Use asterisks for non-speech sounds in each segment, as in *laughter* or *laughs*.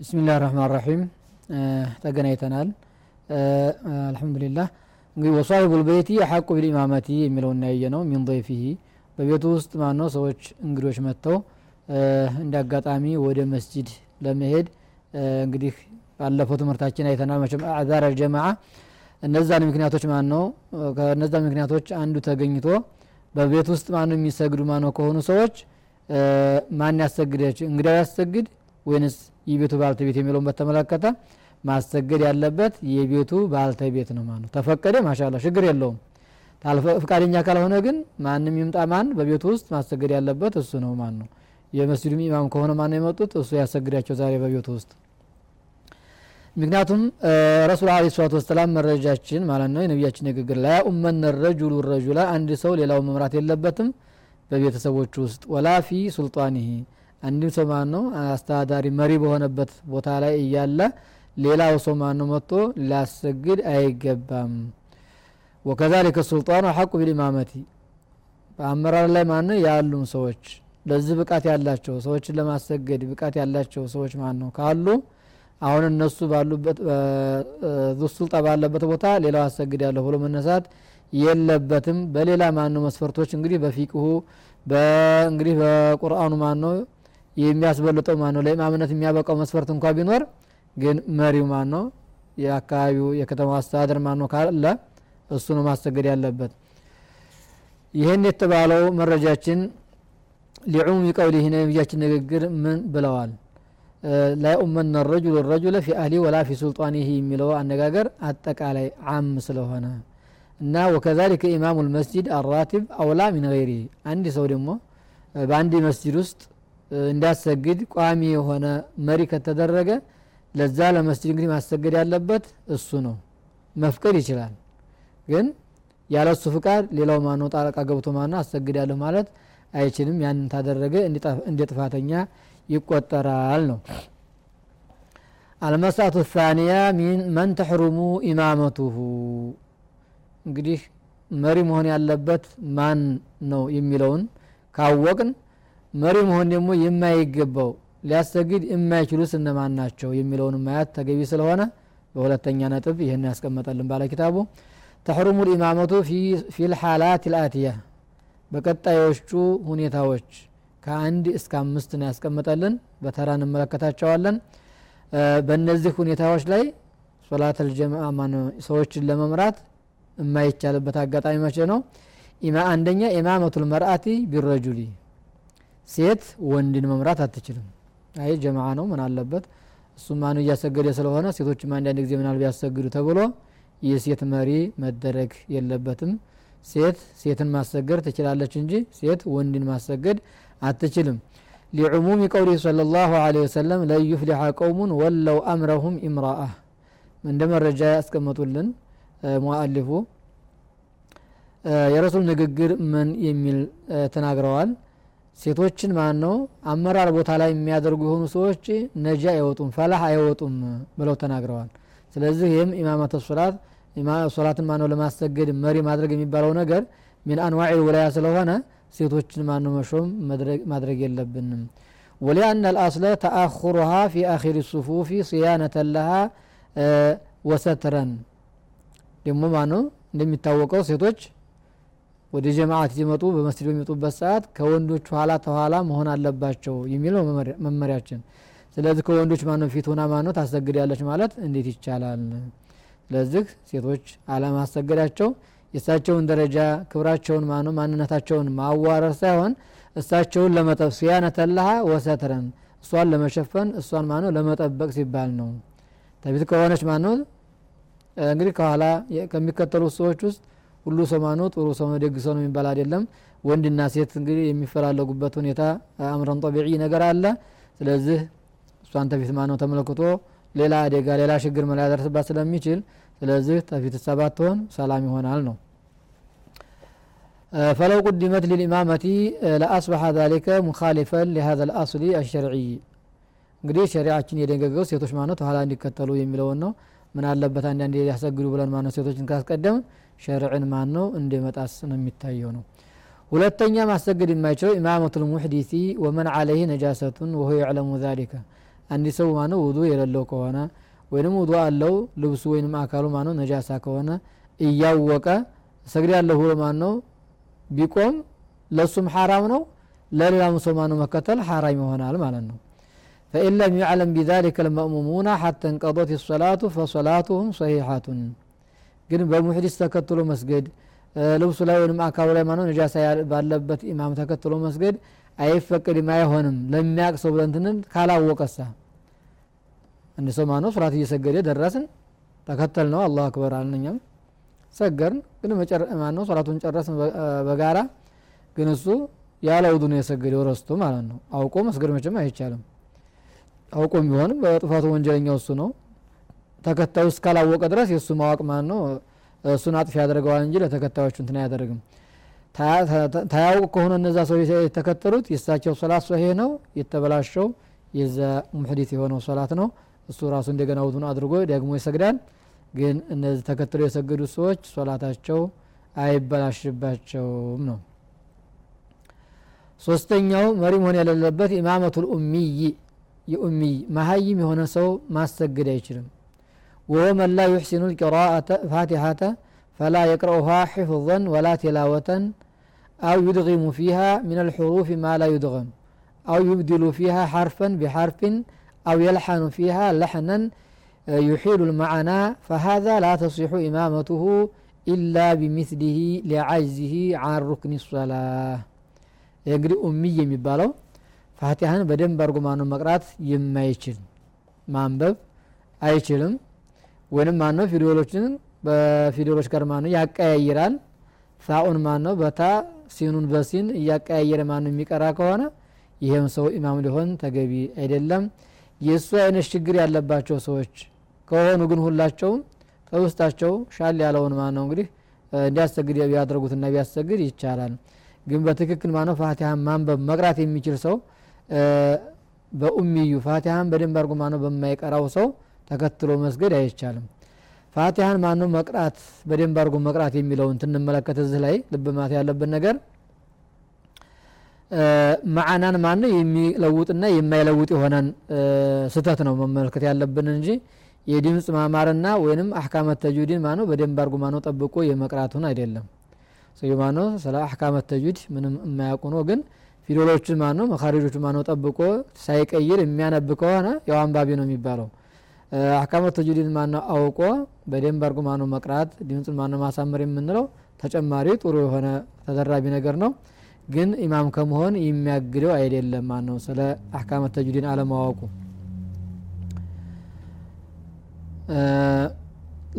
ቢስሚላህ ረህማን ረሒም ተገናኝተናል አልሐምዱሊላህ እንግዲህ ወሳሂቡል በይቲ አሐቁ ቢልኢማመቲ የሚለውን ያየ ነው ሚን ضይፊሂ በቤቱ ውስጥ ማነው ሰዎች እንግዶች መጥተው እንደ አጋጣሚ ወደ መስጂድ ለመሄድ እንግዲህ ባለፈው ትምህርታችን አይተናል መቼም አዕዛር አልጀማዓ። እነዛን ምክንያቶች ማን ነው ከእነዛ ምክንያቶች አንዱ ተገኝቶ በቤት ውስጥ ማነው የሚሰግዱ ማነው ከሆኑ ሰዎች ማን ያሰግዳቸው እንግዳው ያሰግድ ወይንስ የቤቱ ባልተቤት የሚለውን በተመለከተ ማሰገድ ያለበት የቤቱ ባልተቤት ነው ማለት ነው ተፈቀደ ማሻላ ችግር የለውም። ፍቃደኛ ካልሆነ ግን ማንም ይምጣ ማን በቤቱ ውስጥ ማሰገድ ያለበት እሱ ነው ማን ነው የመስጅዱም ኢማም ከሆነ ማን የመጡት? እሱ ያሰግዳቸው ዛሬ በቤቱ ውስጥ። ምክንያቱም ረሱል አለ ሰላት ወሰላም መረጃችን ማለት ነው የነቢያችን ንግግር ላ ኡመን ረጁሉ ረጁላ አንድ ሰው ሌላው መምራት የለበትም በቤተሰቦች ውስጥ። ወላ ፊ ሱልጣኒሂ አንድም ሰው ማን ነው አስተዳዳሪ መሪ በሆነበት ቦታ ላይ እያለ ሌላው ሰው ማን ነው መጥቶ ሊያሰግድ አይገባም። ወከዛሊከ ሱልጣኑ ሐቁ ቢልኢማመቲ በአመራር ላይ ማን ያሉም ሰዎች ለዚህ ብቃት ያላቸው ሰዎችን ለማሰገድ ብቃት ያላቸው ሰዎች ማን ነው ካሉ አሁን እነሱ ባሉበት ዙሱልጣ ባለበት ቦታ ሌላው አሰግድ ያለሁ ብሎ መነሳት የለበትም። በሌላ ማን ነው መስፈርቶች እንግዲህ በፊቅሁ እንግዲህ በቁርአኑ ማን ነው የሚያስበልጠው ማን ነው ለኢማምነት የሚያበቃው መስፈርት እንኳ ቢኖር ግን መሪው ማን ነው የአካባቢው የከተማ አስተዳደር ማን ነው ካለ እሱ ነው ማሰገድ ያለበት። ይህን የተባለው መረጃችን ሊዑሙሚ ቀውሊህ ነቢያችን ንግግር ምን ብለዋል ላ ኡመነ ረጁሉ ረጁለ ፊ አህሊ ወላ ፊ ሱልጣኒህ የሚለው አነጋገር አጠቃላይ አም ስለሆነ እና ወከዛሊከ ኢማሙ ልመስጅድ አራቲብ አውላ ሚን ገይሪ አንድ ሰው ደግሞ በአንድ መስጅድ ውስጥ እንዳሰግድ ቋሚ የሆነ መሪ ከተደረገ ለዛ ለመስጅድ እንግዲህ ማሰገድ ያለበት እሱ ነው መፍቀድ ይችላል ግን ያለ ፍቃድ ሌላው ማነው ጣልቃ ገብቶ ማነው አሰግዳለሁ ማለት አይችልም። ያንን ታደረገ እንደ ጥፋተኛ ይቆጠራል ነው። አልመሳቱ ታኒያ ሚን መን ተሕሩሙ ኢማመቱሁ። እንግዲህ መሪ መሆን ያለበት ማን ነው የሚለውን ካወቅን መሪ መሆን ደግሞ የማይገባው ሊያሰግድ የማይችሉስ እነማን ናቸው የሚለውን ማየት ተገቢ ስለሆነ በሁለተኛ ነጥብ ይህን ያስቀመጠልን ባለ ኪታቡ ተሕሩሙ ልኢማመቱ ፊ ልሓላት ልአትያ በቀጣዮቹ ሁኔታዎች ከአንድ እስከ አምስት ነው ያስቀመጠልን። በተራ እንመለከታቸዋለን። በእነዚህ ሁኔታዎች ላይ ሶላት ልጀማ ሰዎችን ለመምራት የማይቻልበት አጋጣሚ መቼ ነው? አንደኛ ኢማመቱ ልመርአቲ ቢረጁሊ ሴት ወንድን መምራት አትችልም። አይ ጀማዓ ነው ምን አለበት? እሱ ማኑ እያሰገደ ስለሆነ ሴቶችም አንዳንድ ጊዜ ምናል ቢያሰግዱ ተብሎ የሴት መሪ መደረግ የለበትም ሴት ሴትን ማሰገድ ትችላለች እንጂ ሴት ወንድን ማሰገድ አትችልም። ሊዕሙም ቀውሊ صለ ላሁ ለ ወሰለም ለን ቀውሙን ወለው አምረሁም ኢምራአ። እንደ መረጃ ያስቀመጡልን ሙአሊፉ የረሱል ንግግር ምን የሚል ተናግረዋል። ሴቶችን ማን ነው አመራር ቦታ ላይ የሚያደርጉ የሆኑ ሰዎች ነጃ አይወጡም ፈላህ አይወጡም ብለው ተናግረዋል። ስለዚህ ይህም ኢማመተ ሶላት ሶላትን ማነው ለማሰገድ መሪ ማድረግ የሚባለው ነገር ሚን አንዋዕ ውላያ ስለሆነ ሴቶችን ማነው መሾም ማድረግ የለብንም። ወሊአነ ልአስለ ተአኹሩሃ ፊ አኺር ሱፉፊ ስያነተን ለሃ ወሰትረን። ደግሞ ማነው እንደሚታወቀው ሴቶች ወደ ጀማዓት ሲመጡ በመስጅድ በሚመጡበት ሰዓት ከወንዶች ኋላ ተኋላ መሆን አለባቸው የሚለው መመሪያችን። ስለዚህ ከወንዶች ማነው ፊት ሆና ማነው ታሰግዳለች ማለት እንዴት ይቻላል ስለዚህ ሴቶች አለማሰገዳቸው የእሳቸውን ደረጃ ክብራቸውን ማነው ማንነታቸውን ማዋረር ሳይሆን እሳቸውን ለመጠብ ሲያነተላሃ ወሰትረን እሷን ለመሸፈን እሷን ማነው ለመጠበቅ ሲባል ነው። ተፊት ከሆነች ማነው እንግዲህ ከኋላ ከሚከተሉት ሰዎች ውስጥ ሁሉ ሰው ማነው ጥሩ ሰው ነው ደግ ሰው ነው የሚባል አይደለም። ወንድና ሴት እንግዲህ የሚፈላለጉበት ሁኔታ አምረን ጠቢዒ ነገር አለ። ስለዚህ እሷን ተፊት ማነው ተመልክቶ ሌላ አደጋ ሌላ ችግር መላ ያደርስባት ስለሚችል ስለዚህ ተፊት ሰባት ትሆን ሰላም ይሆናል ነው فلو قدمت للإمامة لأصبح ذلك مخالفا لهذا الأصل الشرعي እንግዲህ ሸሪዓችን የደንገገው ሴቶች ማለት ኋላ እንዲከተሉ የሚለውን ነው ምን አለበት አንዳንዴ ሊያሰግዱ ብለን ማነው ሴቶችን ካስቀደም ሸርዕን ማን ነው እንደ መጣስ ነው የሚታየው ነው ሁለተኛ ማሰገድ የማይችለው ኢማመቱል ሙሕዲሲ ወመን አለይህ ነጃሰቱን ወሁ የዕለሙ ዛሊከ አንድ ሰው ማነው ውዱ የሌለው ከሆነ ወይንም ውዱ አለው ልብሱ ወይንም አካሉ ማነው ነጃሳ ከሆነ እያወቀ ሰግድ ያለሁ ብሎ ማን ነው ቢቆም ለእሱም ሐራም ነው ለሌላም ሰው ማነው መከተል ሐራም ይሆናል ማለት ነው فإن لم يعلم بذلك المأمومون حتى انقضت الصلاة فصلاتهم صحيحة ግን በሙሕዲስ ተከትሎ መስገድ ልብሱ ላይ ወይም አካሉ ላይ ማነው ነጃሳ ባለበት ኢማም ተከትሎ መስገድ አይፈቅድም አይሆንም ለሚያቅ ሰው ብለንትንን ካላወቀሳ። አንድ ሰው ማነው? ሶላት እየሰገደ ደረስን ተከተል ነው አላሁ አክበር አልነኛም ሰገርን ግን ማነው? ሶላቱን ጨረስን በጋራ። ግን እሱ ያለ ውዱ ነው የሰገደው ረስቶ ማለት ነው። አውቆ መስገድ መቼም አይቻልም። አውቆም ቢሆንም በጥፋቱ ወንጀለኛው እሱ ነው። ተከታዩ እስካላወቀ ድረስ የእሱ ማወቅ ማን ነው እሱን አጥፊ ያደርገዋል እንጂ ለተከታዮቹ እንትን አያደርግም ታያውቅ ከሆነ እነዛ ሰዎች የተከተሉት የሳቸው ሶላት ሶሄህ ነው። የተበላሸው የዛ ሙሕዲት የሆነው ሶላት ነው። እሱ ራሱ እንደገና ውዱን አድርጎ ደግሞ ይሰግዳል። ግን እነዚህ ተከትሎ የሰገዱት ሰዎች ሶላታቸው አይበላሽባቸውም ነው። ሶስተኛው መሪ መሆን የሌለበት ኢማመቱ ልኡሚይ የኡሚይ መሀይም የሆነ ሰው ማሰግድ አይችልም። ወሆ መን ዩሕሲኑ ልቅራአተ ፋቲሐተ ፈላ የቅረኡሃ ሒፍظን ወላ ቴላወተን። أو يدغم فيها من الحروف ما لا يدغم أو يبدل فيها حرفا بحرف أو يلحن فيها لحنا يحيل المعنى فهذا لا تصح إمامته إلا بمثله لعجزه عن ركن الصلاة እንግዲህ ኡሚይ የሚባለው ፋቲሃን በደንብ አርጎ ማነው መቅራት የማይችል ማንበብ አይችልም ወይንም ማነው ፊደሎችን በፊደሎች ጋር ማነው ያቀያይራል ሳኡን ማነው በታ ሲኑን በሲን እያቀያየረ ማነው የሚቀራ ከሆነ ይህም ሰው ኢማም ሊሆን ተገቢ አይደለም። የእሱ አይነት ችግር ያለባቸው ሰዎች ከሆኑ ግን ሁላቸውም ከውስጣቸው ሻል ያለውን ማነው እንግዲህ እንዲያሰግድ ቢያደርጉትና ቢያሰግድ ይቻላል። ግን በትክክል ማነው ፋቲሃን ማንበብ መቅራት የሚችል ሰው በኡሚዩ ፋቲሃን በደንብ አርጎ ማነው በማይቀራው ሰው ተከትሎ መስገድ አይቻልም ፋቲሃን ማነው መቅራት በደንብ አርጎ መቅራት የሚለውን ትንመለከት እዚህ ላይ ልብ ማለት ያለብን ነገር ማዕናን ማነው የሚለውጥና የማይለውጥ የሆነን ስተት ነው መመልከት ያለብን እንጂ የድምፅ ማማርና ወይንም አሕካመት ተጁዲን ማነው በደንብ አርጎ ማነው ጠብቆ የመቅራቱን አይደለም። ሰው ማነው ስለ አሕካመት ተጁድ ምንም የማያውቁ ነው። ግን ፊደሎችን ማነው መካሪጆቹ ማነው ጠብቆ ሳይቀይር የሚያነብ ከሆነ ያው አንባቢ ነው የሚባለው። አሕካመት ተጁዲን ማነው አውቆ በደንብ አርጎ ማኖ መቅራት ድምፁን ማኖ ማሳመር የምንለው ተጨማሪ ጥሩ የሆነ ተደራቢ ነገር ነው። ግን ኢማም ከመሆን የሚያግደው አይደለም። ማን ነው ስለ አሕካመ ተጅዊድን አለማወቁ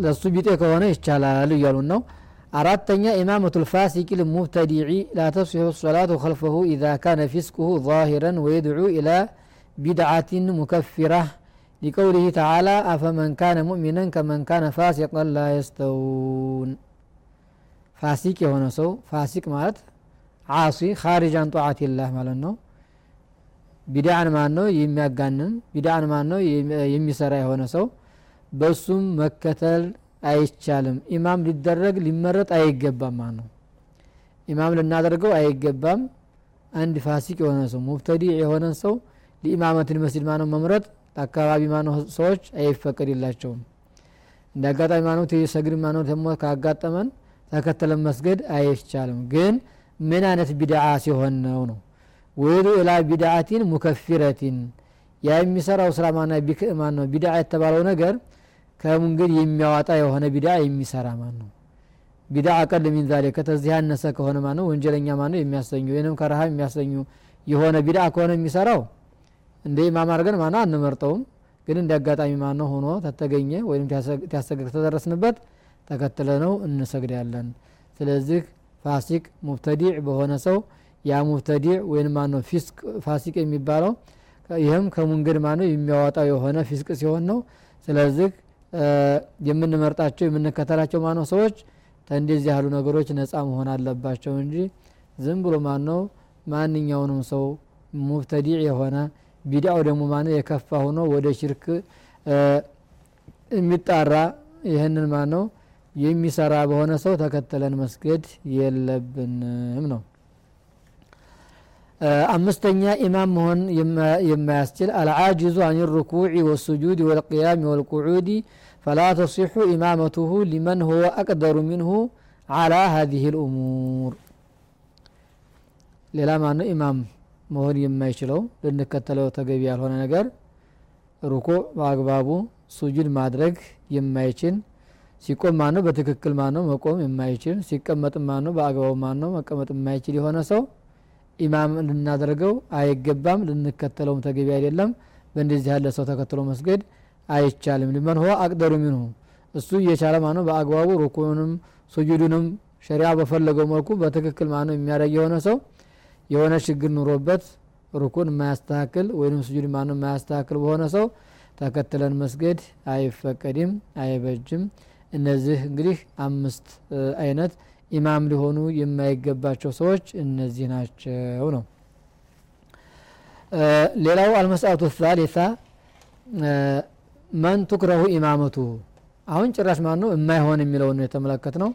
ለሱ ቢጤ ከሆነ ይቻላል እያሉን ነው። አራተኛ ኢማመቱል ፋሲቂ ልሙብተዲዒ ላ ተስሒሑ ሰላቱ ከልፈሁ ኢዛ ካነ ፊስቁሁ ዛሂረን ወየድዑ ኢላ ቢድዓትን ሙከፊራህ ሊቀውሊህ ተዓላ አፈመን ካነ ሙእሚነን ከመን ካነ ፋሲቀን ላ የስተውን ፋሲቅ የሆነ ሰው ፋሲቅ ማለት ዓሲ ካሪጃን ጧዓትላህ ማለት ነው ቢድዓን ማን ነው የሚያጋንን ቢድዓን ማን የሚሰራ የሆነ ሰው በሱም መከተል አይቻልም። ኢማም ሊደረግ ሊመረጥ አይገባም ማለት ነው። ኢማም ልናደርገው አይገባም። አንድ ፋሲቅ የሆነ ሰው ሙብተዲ የሆነን ሰው ለኢማመትን መስጅድ ማነው መምረጥ አካባቢ ማነው ሰዎች አይፈቀድላቸውም። እንደ አጋጣሚ ማነው ሰግድ ማነው ደግሞ ካጋጠመን ተከተለን መስገድ አይቻልም። ግን ምን አይነት ቢድዓ ሲሆን ነው ነው? ወይዱ ኢላ ቢድዓቲን ሙከፊረቲን። ያ የሚሰራው ስራ ማና ማን ነው? ቢድዓ የተባለው ነገር ከመንገድ የሚያዋጣ የሆነ ቢድዓ የሚሰራ ማን ነው? ቢድዓ አቀል ሚን ዛሊከ። ከዚህ ያነሰ ከሆነ ማነው ወንጀለኛ ማነው የሚያሰኙ ወይንም ከረሃ የሚያሰኙ የሆነ ቢድዓ ከሆነ የሚሰራው እንደ ኢማም አድርገን ማነው አንመርጠውም? ግን እንደ አጋጣሚ ማነው ሆኖ ተተገኘ ወይም ሲያሰግድ ተደረስንበት ተከትለ ነው እንሰግዳለን። ስለዚህ ፋሲቅ ሙብተዲዕ በሆነ ሰው ያ ሙብተዲዕ ወይም ማነው ፊስቅ ፋሲቅ የሚባለው ይህም ከሙንገድ ማነው የሚያወጣው የሆነ ፊስቅ ሲሆን ነው። ስለዚህ የምንመርጣቸው የምንከተላቸው ማነው ሰዎች ተንደዚህ ያሉ ነገሮች ነጻ መሆን አለባቸው እንጂ ዝም ብሎ ማን ነው ማንኛውንም ሰው ሙብተዲዕ የሆነ ቢድዓው ደግሞ ማን የከፋ ሆኖ ወደ ሽርክ የሚጣራ ይህንን ማን ነው የሚሰራ በሆነ ሰው ተከተለን መስገድ የለብንም ነው። አምስተኛ ኢማም መሆን የማያስችል አልዓጅዙ አን ሩኩዕ ወሱጁድ ወልቅያም ወልቁዑድ ፈላ ተሲሑ ኢማመቱሁ ሊመን ሁወ አቅደሩ ሚንሁ አላ ሀዚህ ልእሙር ሌላ ማነው ኢማም መሆን የማይችለው ልንከተለው ተገቢ ያልሆነ ነገር ሩኩዕ በአግባቡ ሱጁድ ማድረግ የማይችል ሲቆም ማነው? በትክክል ማነው? መቆም የማይችል ሲቀመጥ ማነው? በአግባቡ ማነው? መቀመጥ የማይችል የሆነ ሰው ኢማም ልናደርገው አይገባም ልንከተለውም ተገቢ አይደለም። በእንደዚህ ያለ ሰው ተከትሎ መስገድ አይቻልም። ሊመን ሆ አቅደሩ ሚንሁ እሱ እየቻለ ማነው? በአግባቡ ሩኩንም ሱጁዱንም ሸሪያ በፈለገው መልኩ በትክክል ማነው የሚያደርግ የሆነ ሰው የሆነ ችግር ኑሮበት ሩኩን የማያስተካክል ወይም ስጁድ ማነው የማያስተካክል በሆነ ሰው ተከትለን መስገድ አይፈቀድም አይበጅም። እነዚህ እንግዲህ አምስት አይነት ኢማም ሊሆኑ የማይገባቸው ሰዎች እነዚህ ናቸው ነው። ሌላው አልመስአቱ ታሊታ መን ቱክረሁ ኢማመቱ። አሁን ጭራሽ ማን ነው የማይሆን የሚለውን የተመለከት ነው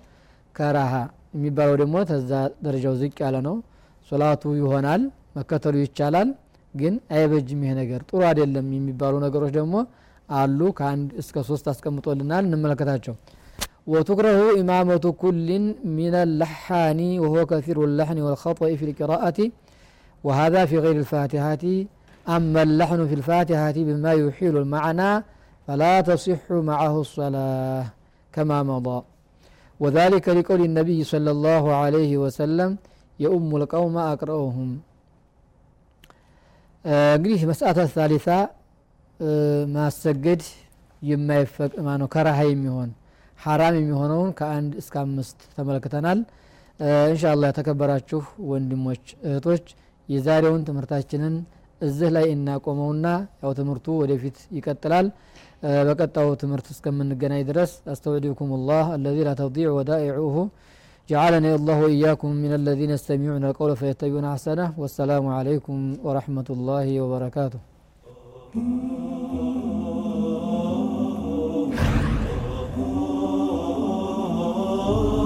ከራሃ የሚባለው ደግሞ ተዛ ደረጃው ዝቅ ያለ ነው ሶላቱ ይሆናል መከተሉ ይቻላል ግን አይበጅም ይሄ ነገር ጥሩ አይደለም የሚባሉ ነገሮች ደግሞ አሉ ከአንድ እስከ ሶስት አስቀምጦልናል እንመለከታቸው وتكره إمامة كل من اللحان وهو كثير اللحن والخطأ في القراءة وهذا في غير الفاتحة أما اللحن في الفاتحة بما يحيل المعنى فلا تصح معه الصلاة كما مضى وذلك لقول النبي صلى الله عليه وسلم የኡሙል ቀውመ አቅረኡሁም እንግዲህ መስአታ ሳሊሳ ማሰገድ የማይፈቅ ማነው ከረሃ የሚሆን ሀራም የሚሆነውን ከአንድ እስከ አምስት ተመልክተናል። እንሻ አላ የተከበራችሁ ወንድሞች እህቶች የዛሬውን ትምህርታችንን እዚህ ላይ እናቆመውና ያው ትምህርቱ ወደፊት ይቀጥላል። በቀጣው ትምህርት እስከምንገናኝ ድረስ አስተውዲኩም ላህ አለዚ ላ ተውዲዕ ወዳኢዑሁ። جعلني الله إياكم من الذين يستمعون القول فيتبعون أحسنه والسلام عليكم ورحمة الله وبركاته. Oh *laughs*